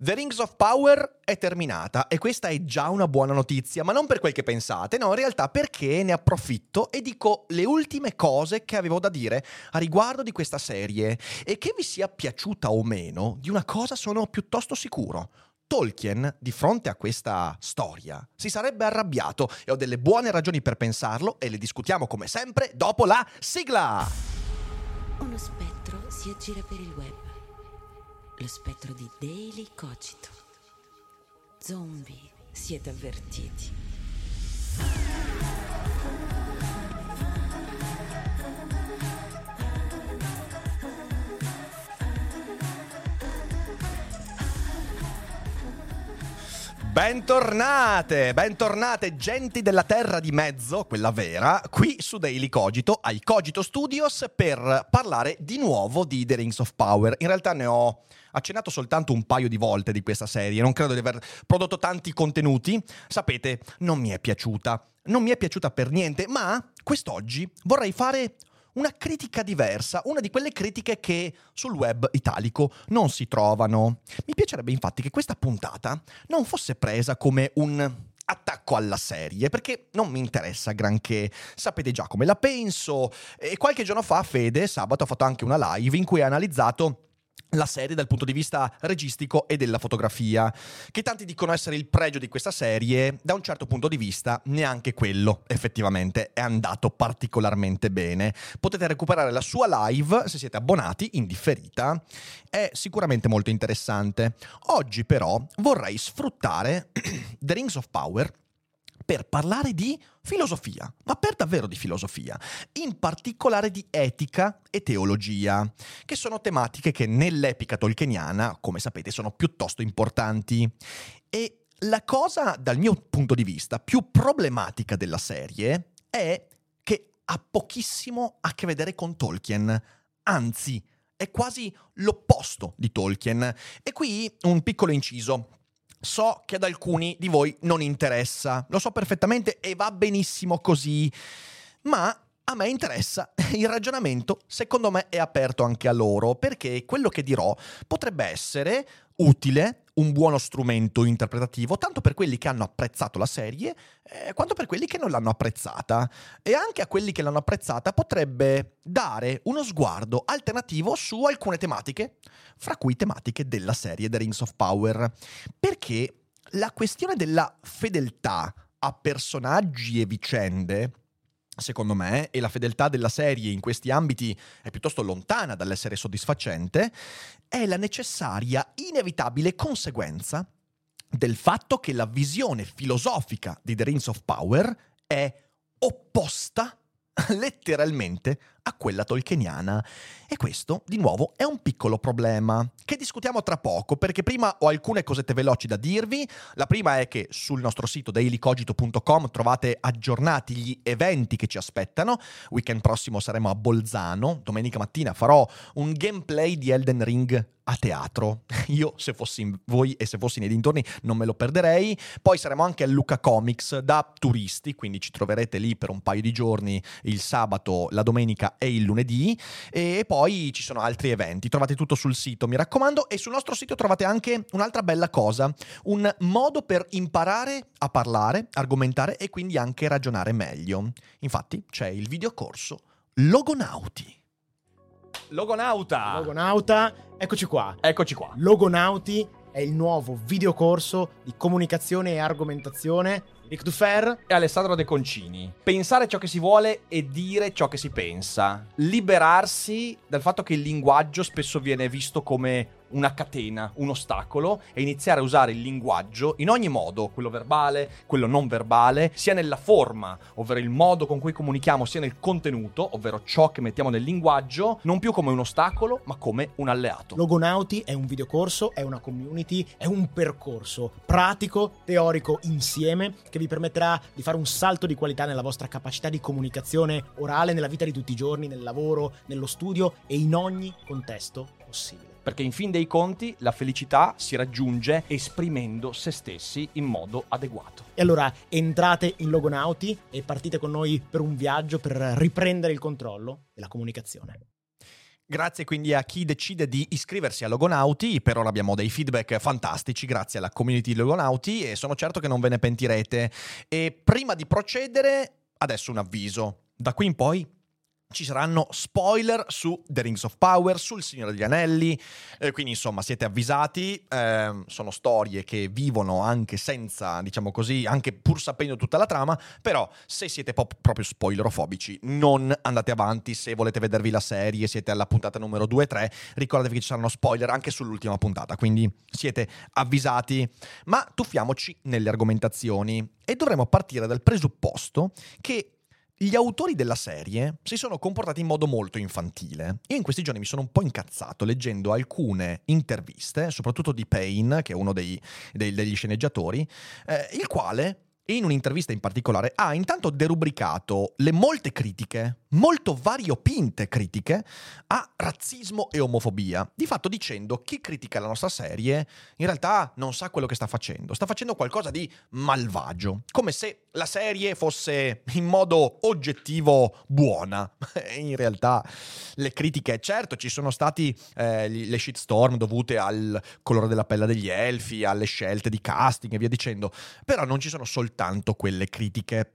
The Rings of Power è terminata e questa è già una buona notizia, ma non per quel che pensate, no, in realtà perché ne approfitto e dico le ultime cose che avevo da dire a riguardo di questa serie e che vi sia piaciuta o meno, di una cosa sono piuttosto sicuro. Tolkien, di fronte a questa storia, si sarebbe arrabbiato e ho delle buone ragioni per pensarlo e le discutiamo come sempre dopo la sigla. Uno spettro si aggira per il web. Lo spettro di Daily Cogito. Zombie, siete avvertiti. Bentornate, bentornate genti della terra di mezzo, quella vera, qui su Daily Cogito, ai Cogito Studios, per parlare di nuovo di The Rings of Power. In realtà ne ho accennato soltanto un paio di volte di questa serie, non credo di aver prodotto tanti contenuti. Sapete, non mi è piaciuta, non mi è piaciuta per niente, ma quest'oggi vorrei fare una critica diversa, una di quelle critiche che sul web italico non si trovano. Mi piacerebbe infatti che questa puntata non fosse presa come un attacco alla serie, perché non mi interessa granché, sapete già come la penso. E qualche giorno fa Fede, sabato, ha fatto anche una live in cui ha analizzato la serie dal punto di vista registico e della fotografia, che tanti dicono essere il pregio di questa serie, da un certo punto di vista neanche quello effettivamente è andato particolarmente bene. Potete recuperare la sua live se siete abbonati in differita, è sicuramente molto interessante. Oggi però vorrei sfruttare The Rings of Power per parlare di filosofia, ma per davvero di filosofia, in particolare di etica e teologia, che sono tematiche che nell'epica tolkieniana, come sapete, sono piuttosto importanti. E la cosa, dal mio punto di vista, più problematica della serie è che ha pochissimo a che vedere con Tolkien, anzi, è quasi l'opposto di Tolkien. E qui un piccolo inciso. So che ad alcuni di voi non interessa, lo so perfettamente e va benissimo così, ma a me interessa il ragionamento, secondo me è aperto anche a loro, perché quello che dirò potrebbe essere utile, un buono strumento interpretativo, tanto per quelli che hanno apprezzato la serie, eh, quanto per quelli che non l'hanno apprezzata. E anche a quelli che l'hanno apprezzata potrebbe dare uno sguardo alternativo su alcune tematiche, fra cui tematiche della serie The Rings of Power. Perché la questione della fedeltà a personaggi e vicende secondo me, e la fedeltà della serie in questi ambiti è piuttosto lontana dall'essere soddisfacente, è la necessaria, inevitabile conseguenza del fatto che la visione filosofica di The Rings of Power è opposta letteralmente a quella tolkieniana. E questo, di nuovo, è un piccolo problema, che discutiamo tra poco, perché prima ho alcune cosette veloci da dirvi. La prima è che sul nostro sito dailycogito.com trovate aggiornati gli eventi che ci aspettano. Weekend prossimo saremo a Bolzano, domenica mattina farò un gameplay di Elden Ring a teatro. Io, se fossi in voi e se fossi nei dintorni, non me lo perderei. Poi saremo anche a Luca Comics da turisti, quindi ci troverete lì per un paio di giorni il sabato, la domenica e il lunedì. E poi ci sono altri eventi. Trovate tutto sul sito, mi raccomando. E sul nostro sito trovate anche un'altra bella cosa: un modo per imparare a parlare, argomentare e quindi anche ragionare meglio. Infatti, c'è il videocorso Logonauti. Logonauta! Logonauta, eccoci qua. Eccoci qua. Logonauti è il nuovo videocorso di comunicazione e argomentazione di Ric Dufer. E Alessandro De Concini. Pensare ciò che si vuole e dire ciò che si pensa. Liberarsi dal fatto che il linguaggio spesso viene visto come una catena, un ostacolo e iniziare a usare il linguaggio in ogni modo, quello verbale, quello non verbale, sia nella forma, ovvero il modo con cui comunichiamo, sia nel contenuto, ovvero ciò che mettiamo nel linguaggio, non più come un ostacolo, ma come un alleato. Logonauti è un videocorso, è una community, è un percorso pratico, teorico insieme che vi permetterà di fare un salto di qualità nella vostra capacità di comunicazione orale nella vita di tutti i giorni, nel lavoro, nello studio e in ogni contesto possibile. Perché in fin dei conti la felicità si raggiunge esprimendo se stessi in modo adeguato. E allora entrate in Logonauti e partite con noi per un viaggio per riprendere il controllo della comunicazione. Grazie quindi a chi decide di iscriversi a Logonauti, per ora abbiamo dei feedback fantastici grazie alla community di Logonauti e sono certo che non ve ne pentirete. E prima di procedere, adesso un avviso. Da qui in poi ci saranno spoiler su The Rings of Power, sul Signore degli Anelli, eh, quindi insomma siete avvisati, eh, sono storie che vivono anche senza, diciamo così, anche pur sapendo tutta la trama, però se siete pop- proprio spoilerofobici non andate avanti, se volete vedervi la serie, siete alla puntata numero 2 e 3, ricordatevi che ci saranno spoiler anche sull'ultima puntata, quindi siete avvisati, ma tuffiamoci nelle argomentazioni e dovremo partire dal presupposto che gli autori della serie si sono comportati in modo molto infantile. Io in questi giorni mi sono un po' incazzato leggendo alcune interviste, soprattutto di Payne, che è uno dei, dei, degli sceneggiatori, eh, il quale in un'intervista in particolare ha intanto derubricato le molte critiche, molto variopinte critiche, a razzismo e omofobia, di fatto dicendo chi critica la nostra serie in realtà non sa quello che sta facendo, sta facendo qualcosa di malvagio, come se la serie fosse in modo oggettivo buona. in realtà le critiche, certo, ci sono stati eh, le shitstorm dovute al colore della pelle degli elfi, alle scelte di casting e via dicendo, però non ci sono soltanto quelle critiche.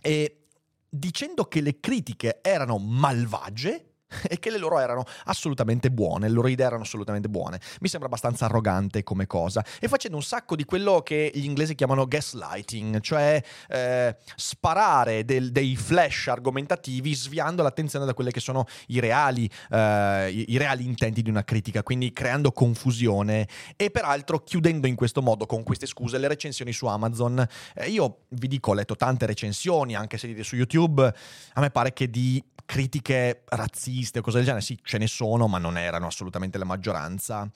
E dicendo che le critiche erano malvagie, e che le loro erano assolutamente buone, le loro idee erano assolutamente buone. Mi sembra abbastanza arrogante come cosa. E facendo un sacco di quello che gli inglesi chiamano gaslighting, cioè eh, sparare del, dei flash argomentativi sviando l'attenzione da quelli che sono i reali, eh, i, i reali intenti di una critica, quindi creando confusione e peraltro chiudendo in questo modo, con queste scuse, le recensioni su Amazon. Eh, io vi dico, ho letto tante recensioni, anche se dite su YouTube, a me pare che di critiche razziste o cose del genere, sì, ce ne sono, ma non erano assolutamente la maggioranza.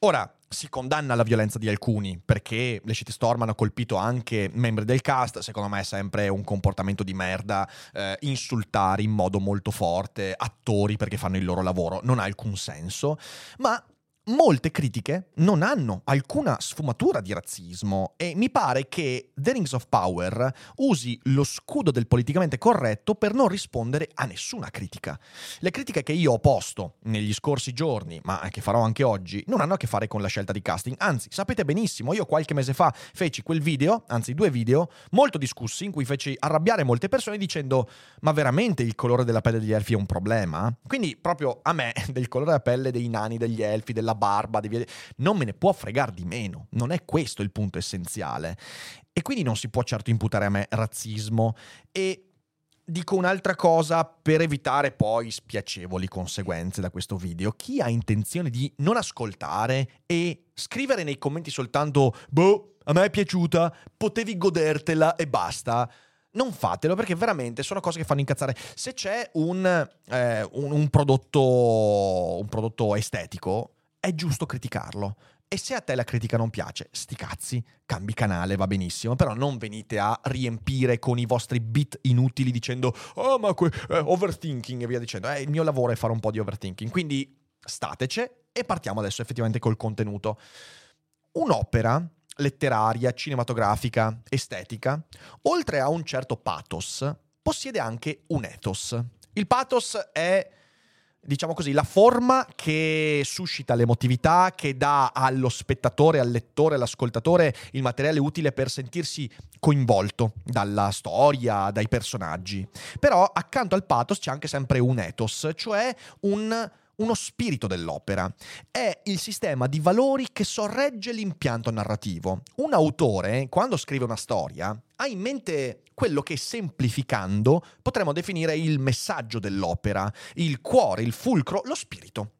Ora, si condanna la violenza di alcuni perché le shitstorm hanno colpito anche membri del cast, secondo me è sempre un comportamento di merda, eh, insultare in modo molto forte attori perché fanno il loro lavoro, non ha alcun senso, ma molte critiche non hanno alcuna sfumatura di razzismo e mi pare che The Rings of Power usi lo scudo del politicamente corretto per non rispondere a nessuna critica. Le critiche che io ho posto negli scorsi giorni, ma che farò anche oggi, non hanno a che fare con la scelta di casting, anzi sapete benissimo, io qualche mese fa feci quel video, anzi due video, molto discussi in cui feci arrabbiare molte persone dicendo ma veramente il colore della pelle degli elfi è un problema? Quindi proprio a me del colore della pelle dei nani, degli elfi, della la barba, devi... non me ne può fregare di meno, non è questo il punto essenziale. E quindi non si può certo imputare a me razzismo e dico un'altra cosa per evitare poi spiacevoli conseguenze da questo video. Chi ha intenzione di non ascoltare e scrivere nei commenti soltanto boh, a me è piaciuta, potevi godertela e basta non fatelo perché veramente sono cose che fanno incazzare. Se c'è un, eh, un, un, prodotto, un prodotto estetico, è giusto criticarlo. E se a te la critica non piace, sti cazzi, cambi canale, va benissimo, però non venite a riempire con i vostri bit inutili dicendo oh ma que- eh, overthinking e via dicendo. Eh, il mio lavoro è fare un po' di overthinking, quindi statece e partiamo adesso effettivamente col contenuto. Un'opera letteraria, cinematografica, estetica, oltre a un certo pathos, possiede anche un ethos. Il pathos è diciamo così, la forma che suscita l'emotività, che dà allo spettatore, al lettore, all'ascoltatore il materiale utile per sentirsi coinvolto dalla storia, dai personaggi. Però accanto al pathos c'è anche sempre un ethos, cioè un uno spirito dell'opera. È il sistema di valori che sorregge l'impianto narrativo. Un autore, quando scrive una storia, ha in mente quello che semplificando potremmo definire il messaggio dell'opera, il cuore, il fulcro, lo spirito.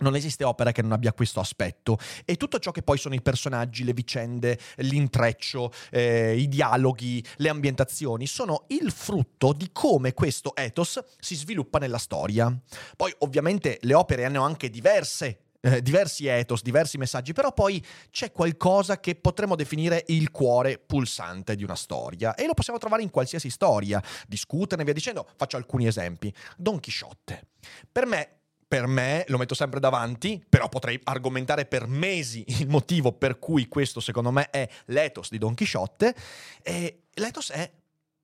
Non esiste opera che non abbia questo aspetto e tutto ciò che poi sono i personaggi, le vicende, l'intreccio, eh, i dialoghi, le ambientazioni sono il frutto di come questo ethos si sviluppa nella storia. Poi ovviamente le opere hanno anche diverse eh, diversi ethos, diversi messaggi, però poi c'è qualcosa che potremmo definire il cuore pulsante di una storia e lo possiamo trovare in qualsiasi storia, discuterne, via dicendo. Faccio alcuni esempi. Don Chisciotte. Per me per me, lo metto sempre davanti, però potrei argomentare per mesi il motivo per cui questo secondo me è l'ethos di Don Chisciotte. E l'ethos è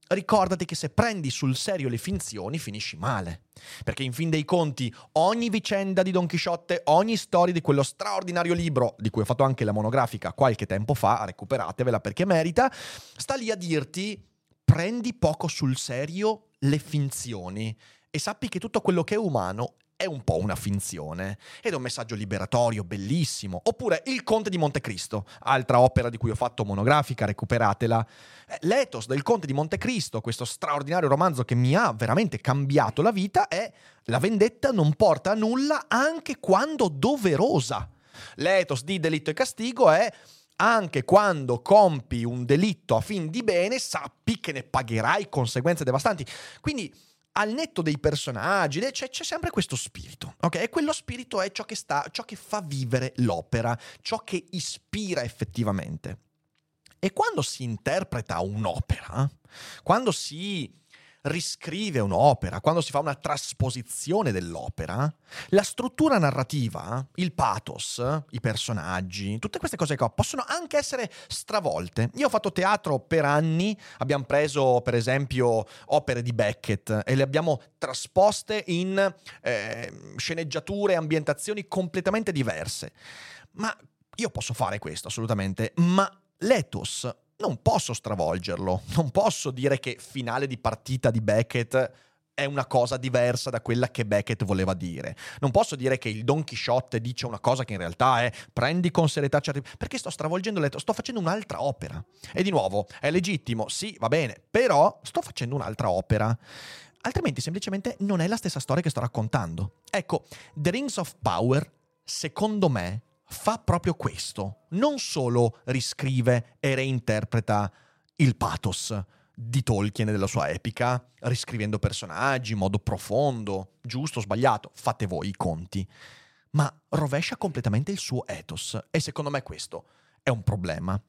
ricordati che se prendi sul serio le finzioni finisci male. Perché in fin dei conti ogni vicenda di Don Chisciotte, ogni storia di quello straordinario libro, di cui ho fatto anche la monografica qualche tempo fa, recuperatevela perché merita, sta lì a dirti prendi poco sul serio le finzioni e sappi che tutto quello che è umano è un po' una finzione ed è un messaggio liberatorio bellissimo. Oppure Il Conte di Montecristo, altra opera di cui ho fatto monografica, recuperatela. Eh, l'ethos del Conte di Montecristo, questo straordinario romanzo che mi ha veramente cambiato la vita, è la vendetta non porta a nulla anche quando doverosa. L'ethos di delitto e castigo è anche quando compi un delitto a fin di bene, sappi che ne pagherai conseguenze devastanti. Quindi al netto dei personaggi, c'è, c'è, sempre questo spirito, ok? E quello spirito è ciò che, sta, ciò che fa vivere l'opera, ciò che ispira effettivamente. E quando si interpreta un'opera, quando si riscrive un'opera, quando si fa una trasposizione dell'opera, la struttura narrativa, il pathos, i personaggi, tutte queste cose qua possono anche essere stravolte. Io ho fatto teatro per anni, abbiamo preso per esempio opere di Beckett e le abbiamo trasposte in eh, sceneggiature, ambientazioni completamente diverse. Ma io posso fare questo assolutamente, ma l'ethos non posso stravolgerlo, non posso dire che finale di partita di Beckett è una cosa diversa da quella che Beckett voleva dire. Non posso dire che il Don Quixote dice una cosa che in realtà è prendi con serietà certi... perché sto stravolgendo letto, sto facendo un'altra opera. E di nuovo, è legittimo, sì, va bene, però sto facendo un'altra opera. Altrimenti semplicemente non è la stessa storia che sto raccontando. Ecco, The Rings of Power, secondo me, fa proprio questo. Non solo riscrive e reinterpreta il pathos di Tolkien e della sua epica, riscrivendo personaggi in modo profondo, giusto o sbagliato, fate voi i conti, ma rovescia completamente il suo ethos. E secondo me questo è un problema.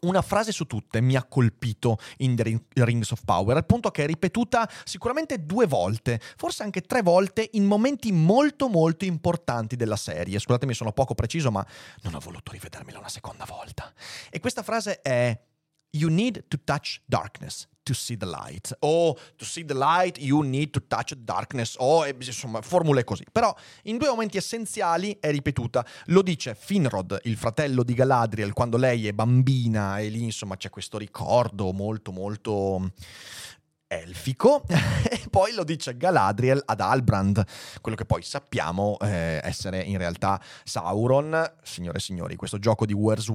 Una frase su tutte mi ha colpito in The Rings of Power, al punto che è ripetuta sicuramente due volte, forse anche tre volte, in momenti molto molto importanti della serie. Scusatemi, sono poco preciso, ma non ho voluto rivedermela una seconda volta. E questa frase è You need to touch darkness to see the light. O to see the light you need to touch darkness. O insomma, formule così. Però in due momenti essenziali è ripetuta. Lo dice Finrod, il fratello di Galadriel, quando lei è bambina e lì insomma c'è questo ricordo molto molto elfico e poi lo dice Galadriel ad Albrand, quello che poi sappiamo eh, essere in realtà Sauron. Signore e signori, questo gioco di Where's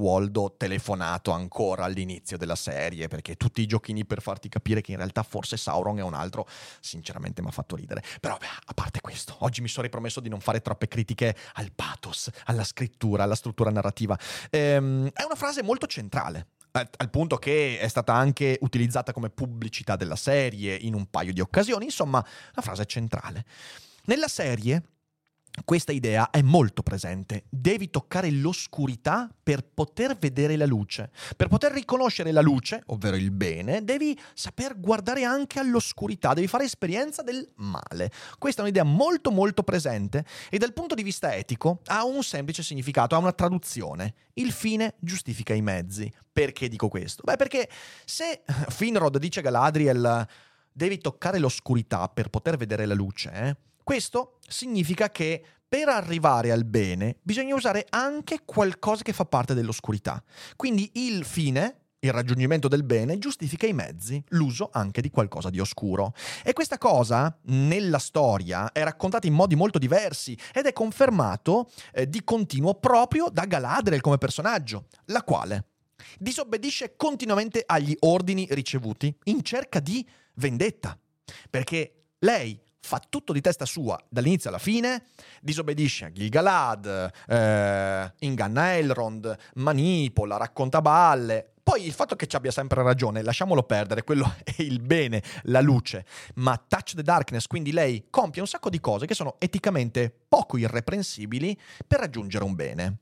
telefonato ancora all'inizio della serie, perché tutti i giochini per farti capire che in realtà forse Sauron è un altro, sinceramente mi ha fatto ridere. Però beh, a parte questo, oggi mi sono ripromesso di non fare troppe critiche al pathos, alla scrittura, alla struttura narrativa. Ehm, è una frase molto centrale al, punto che è stata anche utilizzata come pubblicità della serie in un paio di occasioni, insomma, la frase è centrale. Nella serie questa idea è molto presente. Devi toccare l'oscurità per poter vedere la luce. Per poter riconoscere la luce, ovvero il bene, devi saper guardare anche all'oscurità, devi fare esperienza del male. Questa è un'idea molto molto presente e dal punto di vista etico ha un semplice significato, ha una traduzione. Il fine giustifica i mezzi. Perché dico questo? Beh, perché se Finrod dice a Galadriel devi toccare l'oscurità per poter vedere la luce, eh? Questo significa che per arrivare al bene bisogna usare anche qualcosa che fa parte dell'oscurità. Quindi il fine, il raggiungimento del bene giustifica i mezzi, l'uso anche di qualcosa di oscuro. E questa cosa nella storia è raccontata in modi molto diversi ed è confermato eh, di continuo proprio da Galadriel come personaggio, la quale disobbedisce continuamente agli ordini ricevuti in cerca di vendetta. Perché lei fa tutto di testa sua dall'inizio alla fine, disobbedisce a Gilgalad, eh, inganna Elrond, manipola, racconta balle. Poi il fatto che ci abbia sempre ragione, lasciamolo perdere, quello è il bene, la luce. Ma Touch the Darkness, quindi lei compie un sacco di cose che sono eticamente poco irreprensibili per raggiungere un bene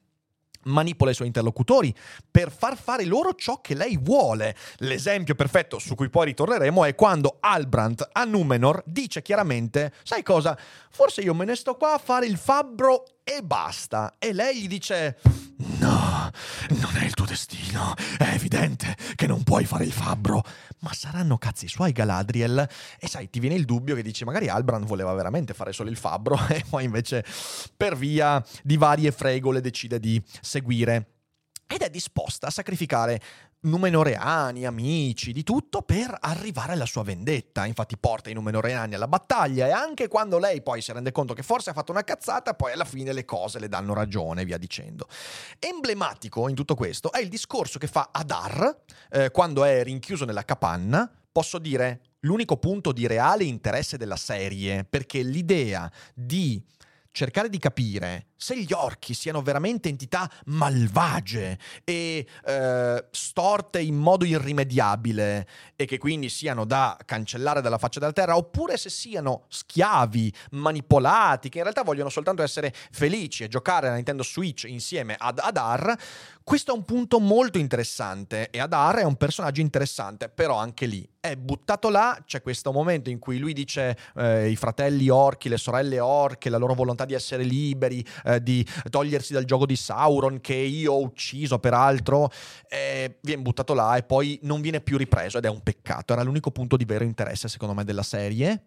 manipola i suoi interlocutori per far fare loro ciò che lei vuole. L'esempio perfetto su cui poi ritorneremo è quando Albrand a Numenor dice chiaramente, sai cosa, forse io me ne sto qua a fare il fabbro e basta. E lei gli dice, no, non è il tuo destino, è evidente che non puoi fare il fabbro. Ma saranno cazzi suoi Galadriel? E sai, ti viene il dubbio che dici, magari Albrand voleva veramente fare solo il fabbro e poi invece per via di varie fregole decide di seguire ed è disposta a sacrificare Numenoreani, amici, di tutto per arrivare alla sua vendetta. Infatti porta i Numenoreani alla battaglia e anche quando lei poi si rende conto che forse ha fatto una cazzata, poi alla fine le cose le danno ragione, via dicendo. Emblematico in tutto questo è il discorso che fa Adar eh, quando è rinchiuso nella capanna. Posso dire l'unico punto di reale interesse della serie, perché l'idea di cercare di capire se gli orchi siano veramente entità malvagie e eh, storte in modo irrimediabile e che quindi siano da cancellare dalla faccia della terra, oppure se siano schiavi, manipolati, che in realtà vogliono soltanto essere felici e giocare alla Nintendo Switch insieme ad Adar, questo è un punto molto interessante e Adar è un personaggio interessante, però anche lì è buttato là, c'è questo momento in cui lui dice eh, i fratelli orchi, le sorelle orche, la loro volontà di essere liberi, eh, di togliersi dal gioco di Sauron che io ho ucciso peraltro, eh, viene buttato là e poi non viene più ripreso ed è un peccato, era l'unico punto di vero interesse secondo me della serie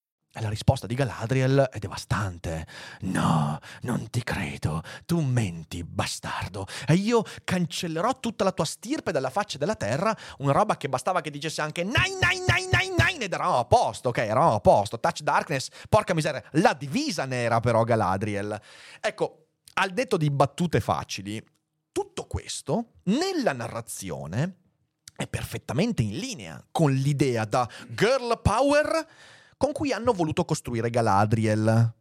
E la risposta di Galadriel è devastante. No, non ti credo. Tu menti, bastardo. E io cancellerò tutta la tua stirpe dalla faccia della terra. Una roba che bastava che dicesse anche nine, nine, nine, nine, nine ed eravamo a posto, ok? Eravamo a posto. Touch Darkness, porca miseria. La divisa nera però Galadriel. Ecco, al detto di battute facili, tutto questo nella narrazione è perfettamente in linea con l'idea da girl power con cui hanno voluto costruire Galadriel.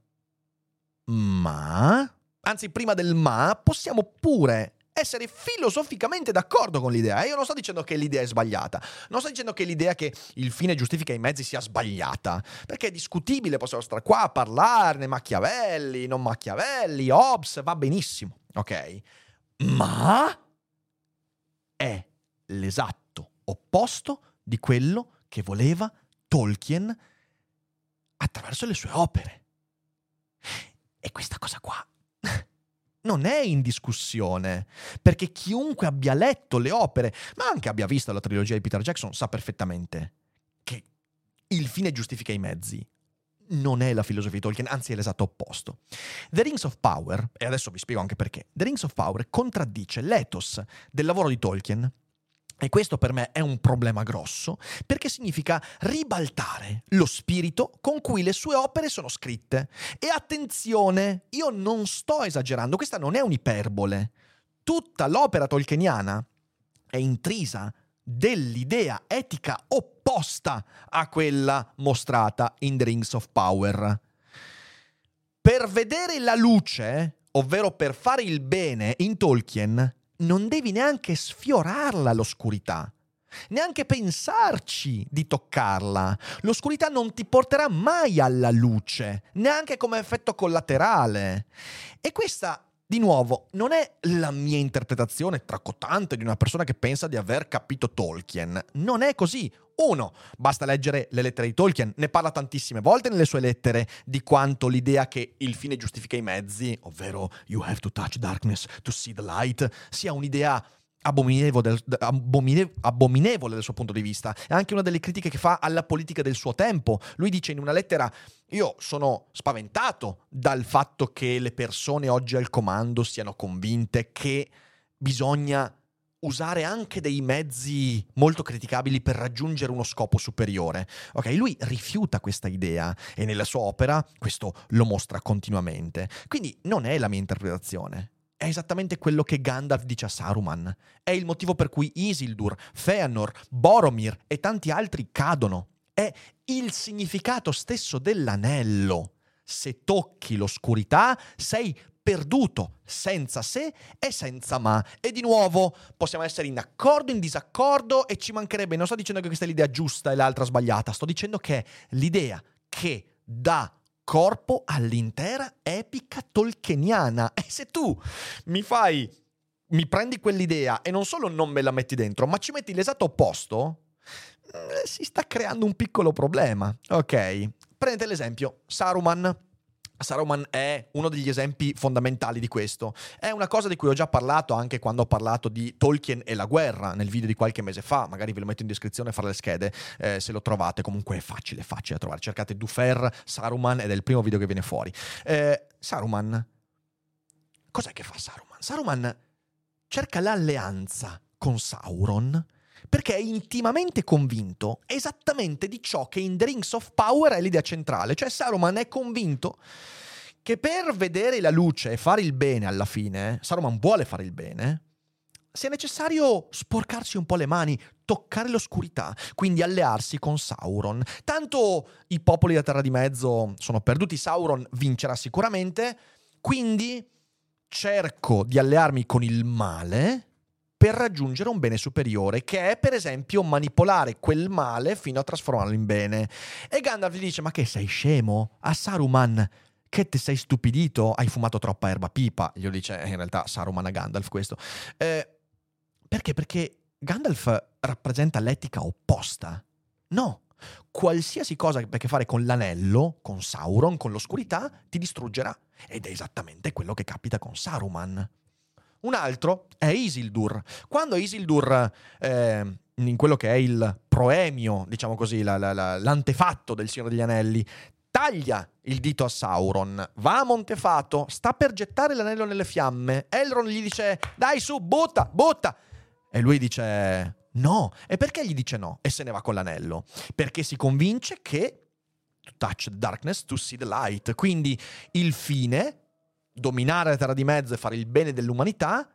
Ma, anzi prima del ma, possiamo pure essere filosoficamente d'accordo con l'idea. Io non sto dicendo che l'idea è sbagliata, non sto dicendo che l'idea che il fine giustifica i mezzi sia sbagliata, perché è discutibile, possiamo stare qua a parlarne, Machiavelli, non Machiavelli, Hobbes, va benissimo, ok? Ma è l'esatto opposto di quello che voleva Tolkien attraverso le sue opere. E questa cosa qua non è in discussione, perché chiunque abbia letto le opere, ma anche abbia visto la trilogia di Peter Jackson, sa perfettamente che il fine giustifica i mezzi. Non è la filosofia di Tolkien, anzi è l'esatto opposto. The Rings of Power, e adesso vi spiego anche perché, The Rings of Power contraddice l'ethos del lavoro di Tolkien e questo per me è un problema grosso perché significa ribaltare lo spirito con cui le sue opere sono scritte. E attenzione, io non sto esagerando, questa non è un'iperbole. Tutta l'opera tolkieniana è intrisa dell'idea etica opposta a quella mostrata in The Rings of Power. Per vedere la luce, ovvero per fare il bene in Tolkien, non devi neanche sfiorarla l'oscurità. Neanche pensarci di toccarla. L'oscurità non ti porterà mai alla luce, neanche come effetto collaterale. E questa di nuovo, non è la mia interpretazione tracotante di una persona che pensa di aver capito Tolkien. Non è così. Uno, basta leggere le lettere di Tolkien, ne parla tantissime volte nelle sue lettere di quanto l'idea che il fine giustifica i mezzi, ovvero you have to touch darkness to see the light, sia un'idea abominevole, abomine, abominevole dal suo punto di vista. È anche una delle critiche che fa alla politica del suo tempo. Lui dice in una lettera: Io sono spaventato dal fatto che le persone oggi al comando siano convinte che bisogna usare anche dei mezzi molto criticabili per raggiungere uno scopo superiore. Ok, lui rifiuta questa idea e nella sua opera questo lo mostra continuamente. Quindi non è la mia interpretazione è esattamente quello che Gandalf dice a Saruman. È il motivo per cui Isildur, Feanor, Boromir e tanti altri cadono. È il significato stesso dell'anello. Se tocchi l'oscurità, sei perduto, senza se e senza ma. E di nuovo possiamo essere in accordo, in disaccordo e ci mancherebbe. Non sto dicendo che questa è l'idea giusta e l'altra sbagliata, sto dicendo che è l'idea che dà corpo all'intera epica tolkieniana. E se tu mi fai, mi prendi quell'idea e non solo non me la metti dentro, ma ci metti l'esatto opposto, eh, si sta creando un piccolo problema. Ok, prendete l'esempio Saruman Saruman è uno degli esempi fondamentali di questo. È una cosa di cui ho già parlato anche quando ho parlato di Tolkien e la guerra nel video di qualche mese fa. Magari ve lo metto in descrizione fra le schede eh, se lo trovate. Comunque è facile, facile da trovare. Cercate Dufer Saruman ed è il primo video che viene fuori. Eh, Saruman. Cos'è che fa Saruman? Saruman cerca l'alleanza con Sauron perché è intimamente convinto esattamente di ciò che in The Rings of Power è l'idea centrale, cioè Saruman è convinto che per vedere la luce e fare il bene alla fine, Saruman vuole fare il bene, sia necessario sporcarsi un po' le mani, toccare l'oscurità, quindi allearsi con Sauron. Tanto i popoli della Terra di Mezzo sono perduti, Sauron vincerà sicuramente, quindi cerco di allearmi con il male per raggiungere un bene superiore, che è per esempio manipolare quel male fino a trasformarlo in bene. E Gandalf gli dice: Ma che sei scemo? A Saruman. Che ti sei stupidito? Hai fumato troppa erba pipa. Glielo dice in realtà Saruman a Gandalf questo. Eh, perché? Perché Gandalf rappresenta l'etica opposta. No, qualsiasi cosa che abbia a che fare con l'anello, con Sauron, con l'oscurità, ti distruggerà. Ed è esattamente quello che capita con Saruman. Un altro è Isildur. Quando Isildur, eh, in quello che è il proemio, diciamo così, la, la, la, l'antefatto del Signore degli Anelli, taglia il dito a Sauron, va a Montefato, sta per gettare l'anello nelle fiamme. Elrond gli dice: Dai su, butta, butta. E lui dice: No. E perché gli dice no? E se ne va con l'anello? Perché si convince che to touch the darkness, to see the light. Quindi il fine dominare la terra di mezzo e fare il bene dell'umanità,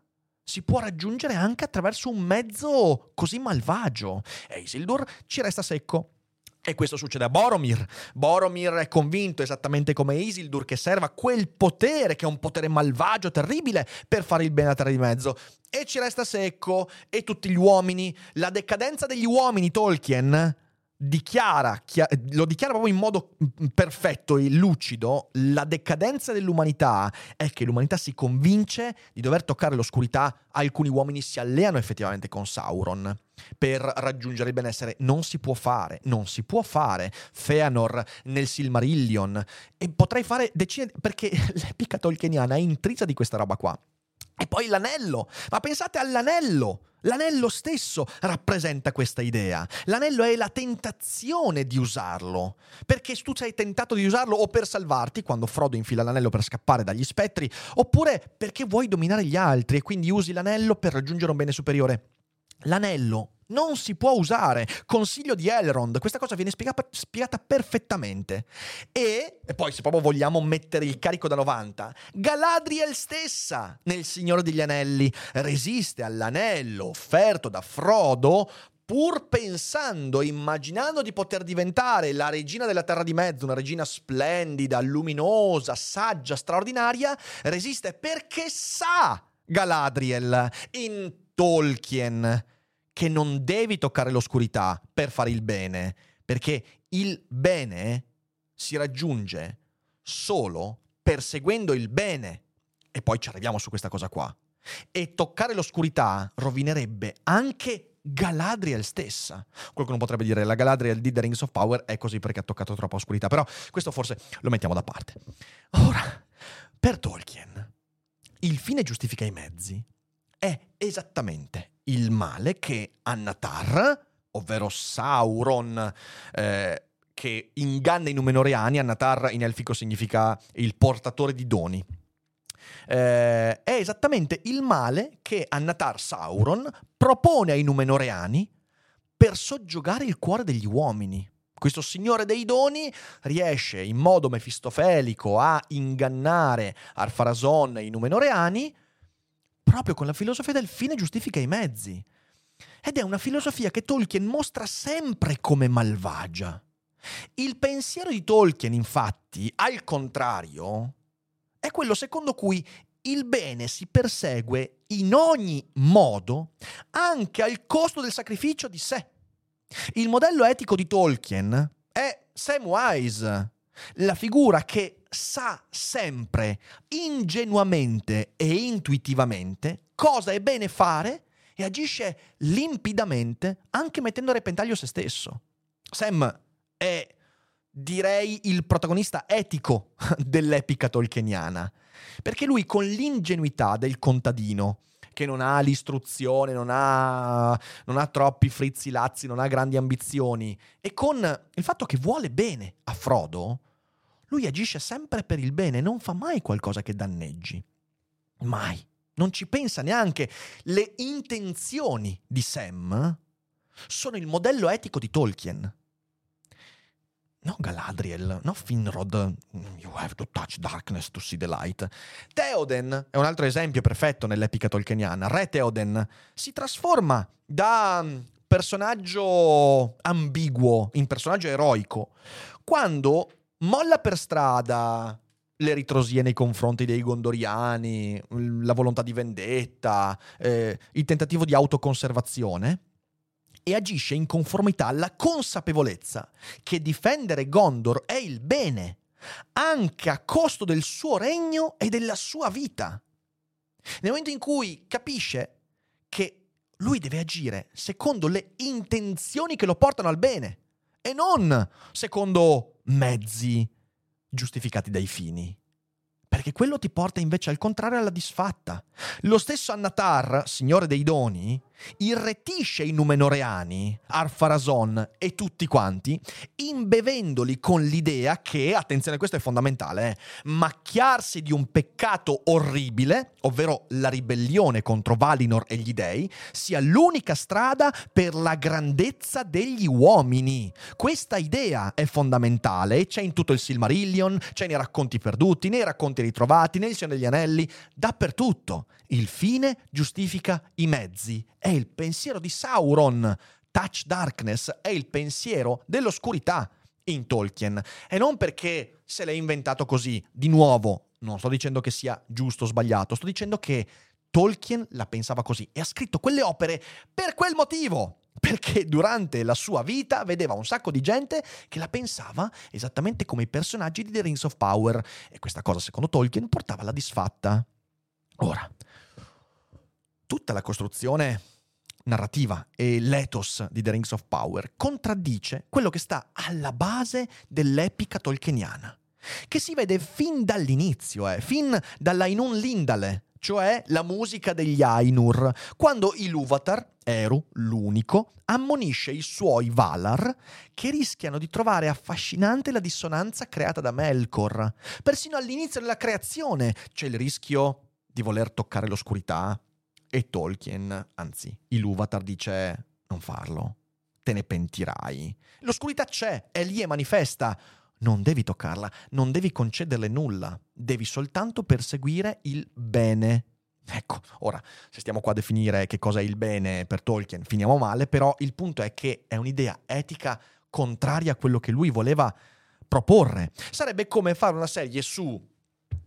si può raggiungere anche attraverso un mezzo così malvagio. E Isildur ci resta secco. E questo succede a Boromir. Boromir è convinto, esattamente come Isildur, che serva quel potere, che è un potere malvagio, terribile, per fare il bene alla Terra di Mezzo. E ci resta secco. E tutti gli uomini, la decadenza degli uomini, Tolkien, dichiara, lo dichiara proprio in modo mm, perfetto e lucido, la decadenza dell'umanità è che l'umanità si convince di dover toccare l'oscurità, alcuni uomini si alleano effettivamente con Sauron per raggiungere il benessere. Non si può fare, non si può fare. Feanor nel Silmarillion e potrei fare decine perché l'epica tolkieniana è intrisa di questa roba qua. E poi l'anello, ma pensate all'anello. L'anello stesso rappresenta questa idea. L'anello è la tentazione di usarlo. Perché tu sei tentato di usarlo o per salvarti, quando Frodo infila l'anello per scappare dagli spettri, oppure perché vuoi dominare gli altri e quindi usi l'anello per raggiungere un bene superiore. L'anello non si può usare. Consiglio di Elrond, questa cosa viene spiegata, spiegata perfettamente. E, e, poi, se proprio vogliamo mettere il carico da 90, Galadriel stessa, nel Signore degli Anelli, resiste all'anello offerto da Frodo pur pensando, immaginando di poter diventare la regina della Terra di Mezzo, una regina splendida, luminosa, saggia, straordinaria, resiste perché sa Galadriel in Tolkien che non devi toccare l'oscurità per fare il bene, perché il bene si raggiunge solo perseguendo il bene. E poi ci arriviamo su questa cosa qua. E toccare l'oscurità rovinerebbe anche Galadriel stessa. Qualcuno potrebbe dire la Galadriel di The Rings of Power è così perché ha toccato troppa oscurità, però questo forse lo mettiamo da parte. Ora, per Tolkien, il fine giustifica i mezzi è esattamente il male che Annatar, ovvero Sauron, eh, che inganna i Numenoriani, Annatar in elfico significa il portatore di doni. Eh, è esattamente il male che Annatar Sauron propone ai Numenoreani per soggiogare il cuore degli uomini. Questo signore dei doni riesce in modo mefistofelico a ingannare Arfarason e i Numenoreani proprio con la filosofia del fine giustifica i mezzi. Ed è una filosofia che Tolkien mostra sempre come malvagia. Il pensiero di Tolkien, infatti, al contrario, è quello secondo cui il bene si persegue in ogni modo, anche al costo del sacrificio di sé. Il modello etico di Tolkien è Samwise, la figura che sa sempre, ingenuamente e intuitivamente, cosa è bene fare e agisce limpidamente anche mettendo a repentaglio se stesso. Sam è, direi, il protagonista etico dell'epica tolkieniana, perché lui con l'ingenuità del contadino, che non ha l'istruzione, non ha, non ha troppi frizzi lazzi, non ha grandi ambizioni, e con il fatto che vuole bene a Frodo, lui agisce sempre per il bene, non fa mai qualcosa che danneggi. Mai. Non ci pensa neanche. Le intenzioni di Sam sono il modello etico di Tolkien. No Galadriel, no Finrod. You have to touch darkness to see the light. Theoden è un altro esempio perfetto nell'epica tolkieniana. Re Theoden si trasforma da mm, personaggio ambiguo in personaggio eroico quando molla per strada le ritrosie nei confronti dei gondoriani, la volontà di vendetta, eh, il tentativo di autoconservazione e agisce in conformità alla consapevolezza che difendere Gondor è il bene, anche a costo del suo regno e della sua vita. Nel momento in cui capisce che lui deve agire secondo le intenzioni che lo portano al bene e non secondo mezzi giustificati dai fini perché quello ti porta invece al contrario alla disfatta. Lo stesso Annatar, signore dei doni, irretisce i Numenoreani, Arfarazon e tutti quanti, imbevendoli con l'idea che, attenzione questo è fondamentale, eh, macchiarsi di un peccato orribile, ovvero la ribellione contro Valinor e gli dei, sia l'unica strada per la grandezza degli uomini. Questa idea è fondamentale, c'è in tutto il Silmarillion, c'è nei racconti perduti, nei racconti ritrovati, nel Signore degli Anelli, dappertutto. Il fine giustifica i mezzi. È il pensiero di Sauron. Touch Darkness è il pensiero dell'oscurità in Tolkien. E non perché se l'è inventato così. Di nuovo, non sto dicendo che sia giusto o sbagliato, sto dicendo che Tolkien la pensava così e ha scritto quelle opere per quel motivo perché durante la sua vita vedeva un sacco di gente che la pensava esattamente come i personaggi di The Rings of Power e questa cosa secondo Tolkien portava alla disfatta. Ora, tutta la costruzione narrativa e l'ethos di The Rings of Power contraddice quello che sta alla base dell'epica tolkieniana, che si vede fin dall'inizio, eh, fin dalla Inun Lindale, cioè la musica degli Ainur, quando Ilúvatar, Eru, l'unico, ammonisce i suoi Valar che rischiano di trovare affascinante la dissonanza creata da Melkor. Persino all'inizio della creazione c'è il rischio di voler toccare l'oscurità. E Tolkien, anzi, Ilúvatar dice non farlo, te ne pentirai. L'oscurità c'è, è lì e manifesta. Non devi toccarla, non devi concederle nulla, devi soltanto perseguire il bene. Ecco, ora, se stiamo qua a definire che cosa è il bene per Tolkien, finiamo male, però il punto è che è un'idea etica contraria a quello che lui voleva proporre. Sarebbe come fare una serie su,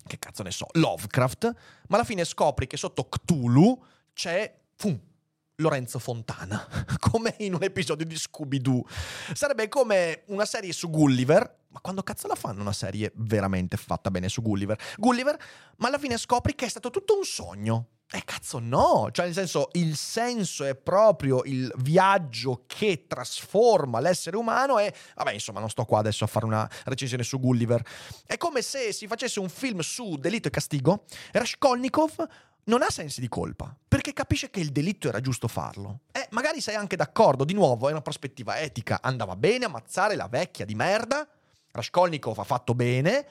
che cazzo ne so, Lovecraft, ma alla fine scopri che sotto Cthulhu c'è, fum, Lorenzo Fontana, come in un episodio di Scooby-Doo. Sarebbe come una serie su Gulliver, ma quando cazzo la fanno una serie veramente fatta bene su Gulliver? Gulliver, ma alla fine scopri che è stato tutto un sogno. Eh, cazzo no, cioè nel senso il senso è proprio il viaggio che trasforma l'essere umano e vabbè insomma non sto qua adesso a fare una recensione su Gulliver. È come se si facesse un film su Delitto e Castigo, Raskolnikov non ha sensi di colpa, perché capisce che il delitto era giusto farlo. E magari sei anche d'accordo, di nuovo, è una prospettiva etica. Andava bene ammazzare la vecchia di merda, Raskolnikov ha fatto bene,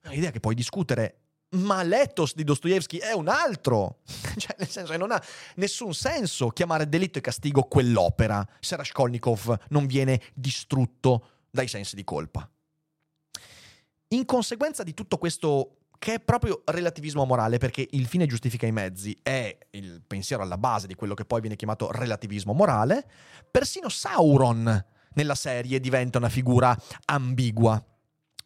è un'idea che puoi discutere, ma l'ethos di Dostoevsky è un altro. cioè, nel senso che non ha nessun senso chiamare delitto e castigo quell'opera se Raskolnikov non viene distrutto dai sensi di colpa. In conseguenza di tutto questo che è proprio relativismo morale, perché il fine giustifica i mezzi, è il pensiero alla base di quello che poi viene chiamato relativismo morale, persino Sauron nella serie diventa una figura ambigua.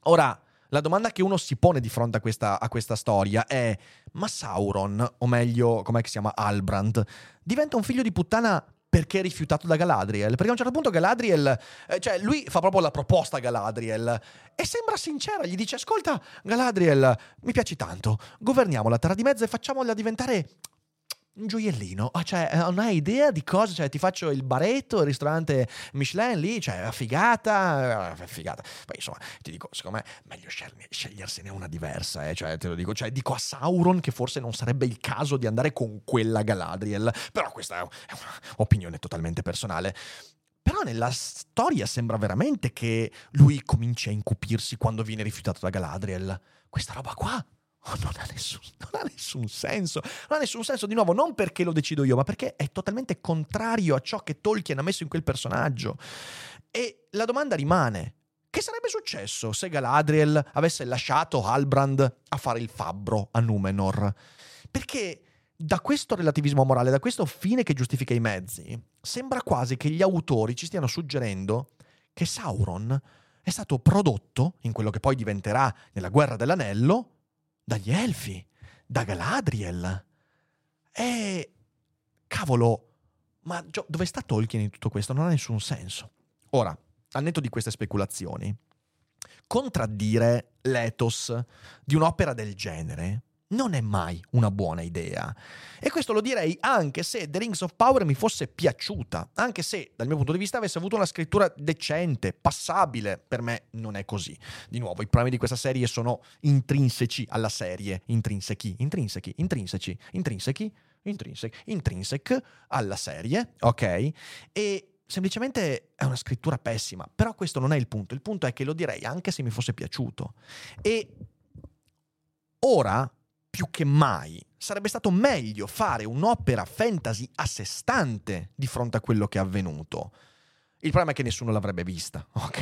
Ora, la domanda che uno si pone di fronte a questa, a questa storia è: ma Sauron, o meglio, com'è che si chiama Albrand, diventa un figlio di puttana perché è rifiutato da Galadriel. Perché a un certo punto Galadriel, eh, cioè lui fa proprio la proposta a Galadriel e sembra sincera, gli dice ascolta Galadriel, mi piaci tanto, governiamo la Terra di Mezzo e facciamola diventare un gioiellino, oh, cioè non hai idea di cosa, cioè ti faccio il baretto, il ristorante Michelin lì, cioè figata, eh, figata. Poi insomma ti dico, secondo me meglio scegliersene una diversa, eh? cioè te lo dico, cioè dico a Sauron che forse non sarebbe il caso di andare con quella Galadriel, però questa è un'opinione totalmente personale. Però nella storia sembra veramente che lui cominci a incupirsi quando viene rifiutato da Galadriel. Questa roba qua Oh, non, ha nessun, non, ha nessun, senso. Non ha nessun senso, di nuovo, non perché lo decido io, ma perché è totalmente contrario a ciò che Tolkien ha messo in quel personaggio. E la domanda rimane: che sarebbe successo se Galadriel avesse lasciato Halbrand a fare il fabbro a Numenor? Perché da questo relativismo morale, da questo fine che giustifica i mezzi, sembra quasi che gli autori ci stiano suggerendo che Sauron è stato prodotto in quello che poi diventerà nella Guerra dell'Anello dagli Elfi, da Galadriel. E... cavolo, ma dove sta Tolkien in tutto questo? Non ha nessun senso. Ora, al netto di queste speculazioni, contraddire l'ethos di un'opera del genere non è mai una buona idea. E questo lo direi anche se The Rings of Power mi fosse piaciuta, anche se dal mio punto di vista avesse avuto una scrittura decente, passabile, per me non è così. Di nuovo, i problemi di questa serie sono intrinseci alla serie, intrinsechi, intrinsechi, intrinseci, intrinseci, intrinsec, intrinsec alla serie, ok? E semplicemente è una scrittura pessima, però questo non è il punto, il punto è che lo direi anche se mi fosse piaciuto. E ora più che mai sarebbe stato meglio fare un'opera fantasy a sé stante di fronte a quello che è avvenuto. Il problema è che nessuno l'avrebbe vista, ok?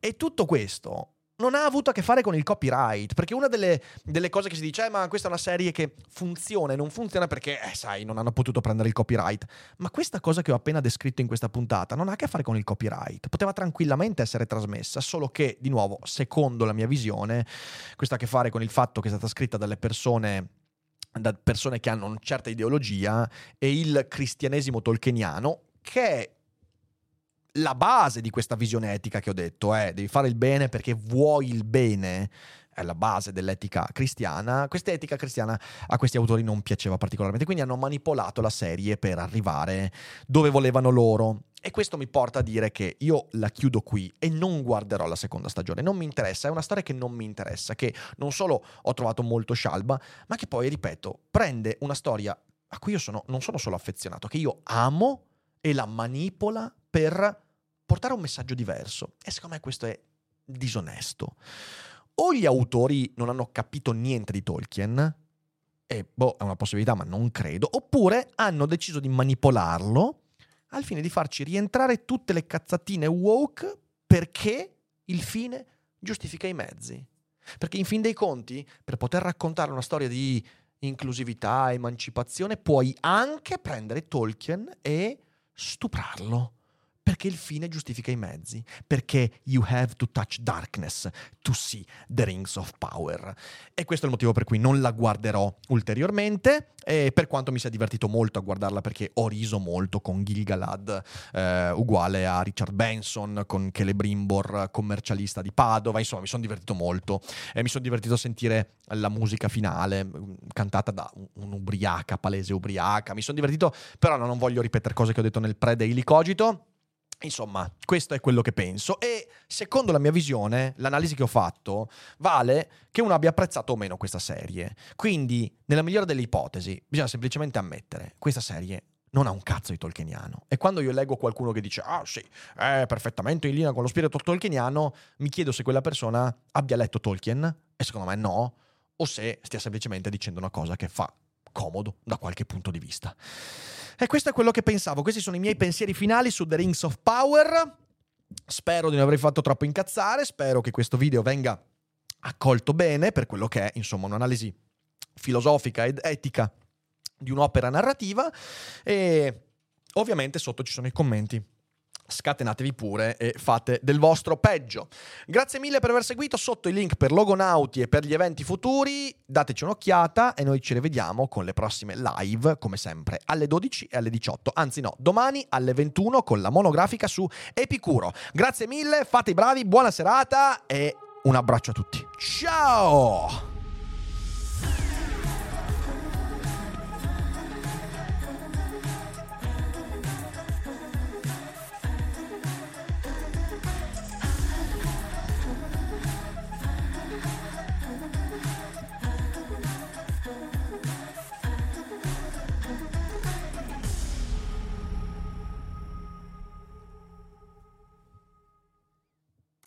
E tutto questo non ha avuto a che fare con il copyright, perché una delle, delle cose che si dice è eh, ma questa è una serie che funziona e non funziona perché, eh, sai, non hanno potuto prendere il copyright. Ma questa cosa che ho appena descritto in questa puntata non ha a che fare con il copyright, poteva tranquillamente essere trasmessa, solo che, di nuovo, secondo la mia visione, questo ha a che fare con il fatto che è stata scritta dalle persone da persone che hanno una certa ideologia e il cristianesimo tolkieniano che è la base di questa visione etica che ho detto è devi fare il bene perché vuoi il bene è la base dell'etica cristiana. Questa etica cristiana a questi autori non piaceva particolarmente, quindi hanno manipolato la serie per arrivare dove volevano loro. E questo mi porta a dire che io la chiudo qui e non guarderò la seconda stagione. Non mi interessa, è una storia che non mi interessa, che non solo ho trovato molto scialba, ma che poi, ripeto, prende una storia a cui io sono, non sono solo affezionato, che io amo e la manipola per portare un messaggio diverso. E secondo me questo è disonesto. O gli autori non hanno capito niente di Tolkien, e boh, è una possibilità, ma non credo, oppure hanno deciso di manipolarlo al fine di farci rientrare tutte le cazzatine woke perché il fine giustifica i mezzi. Perché in fin dei conti, per poter raccontare una storia di inclusività, emancipazione, puoi anche prendere Tolkien e stuprarlo perché il fine giustifica i mezzi, perché you have to touch darkness to see the rings of power. E questo è il motivo per cui non la guarderò ulteriormente, e per quanto mi sia divertito molto a guardarla perché ho riso molto con Gilgalad, eh, uguale a Richard Benson, con Celebrimbor, commercialista di Padova, insomma mi sono divertito molto. E mi sono divertito a sentire la musica finale mm, cantata da un'ubriaca, palese ubriaca, mi sono divertito, però non voglio ripetere cose che ho detto nel pre-daily cogito, Insomma, questo è quello che penso e secondo la mia visione, l'analisi che ho fatto, vale che uno abbia apprezzato o meno questa serie. Quindi, nella migliore delle ipotesi, bisogna semplicemente ammettere, questa serie non ha un cazzo di tolkieniano. E quando io leggo qualcuno che dice, ah sì, è perfettamente in linea con lo spirito tolkieniano, mi chiedo se quella persona abbia letto Tolkien, e secondo me no, o se stia semplicemente dicendo una cosa che fa comodo da qualche punto di vista. E questo è quello che pensavo, questi sono i miei pensieri finali su The Rings of Power. Spero di non aver fatto troppo incazzare, spero che questo video venga accolto bene per quello che è, insomma, un'analisi filosofica ed etica di un'opera narrativa e ovviamente sotto ci sono i commenti scatenatevi pure e fate del vostro peggio. Grazie mille per aver seguito, sotto i link per Logonauti e per gli eventi futuri, dateci un'occhiata e noi ci rivediamo con le prossime live, come sempre, alle 12 e alle 18, anzi no, domani alle 21 con la monografica su Epicuro. Grazie mille, fate i bravi, buona serata e un abbraccio a tutti. Ciao!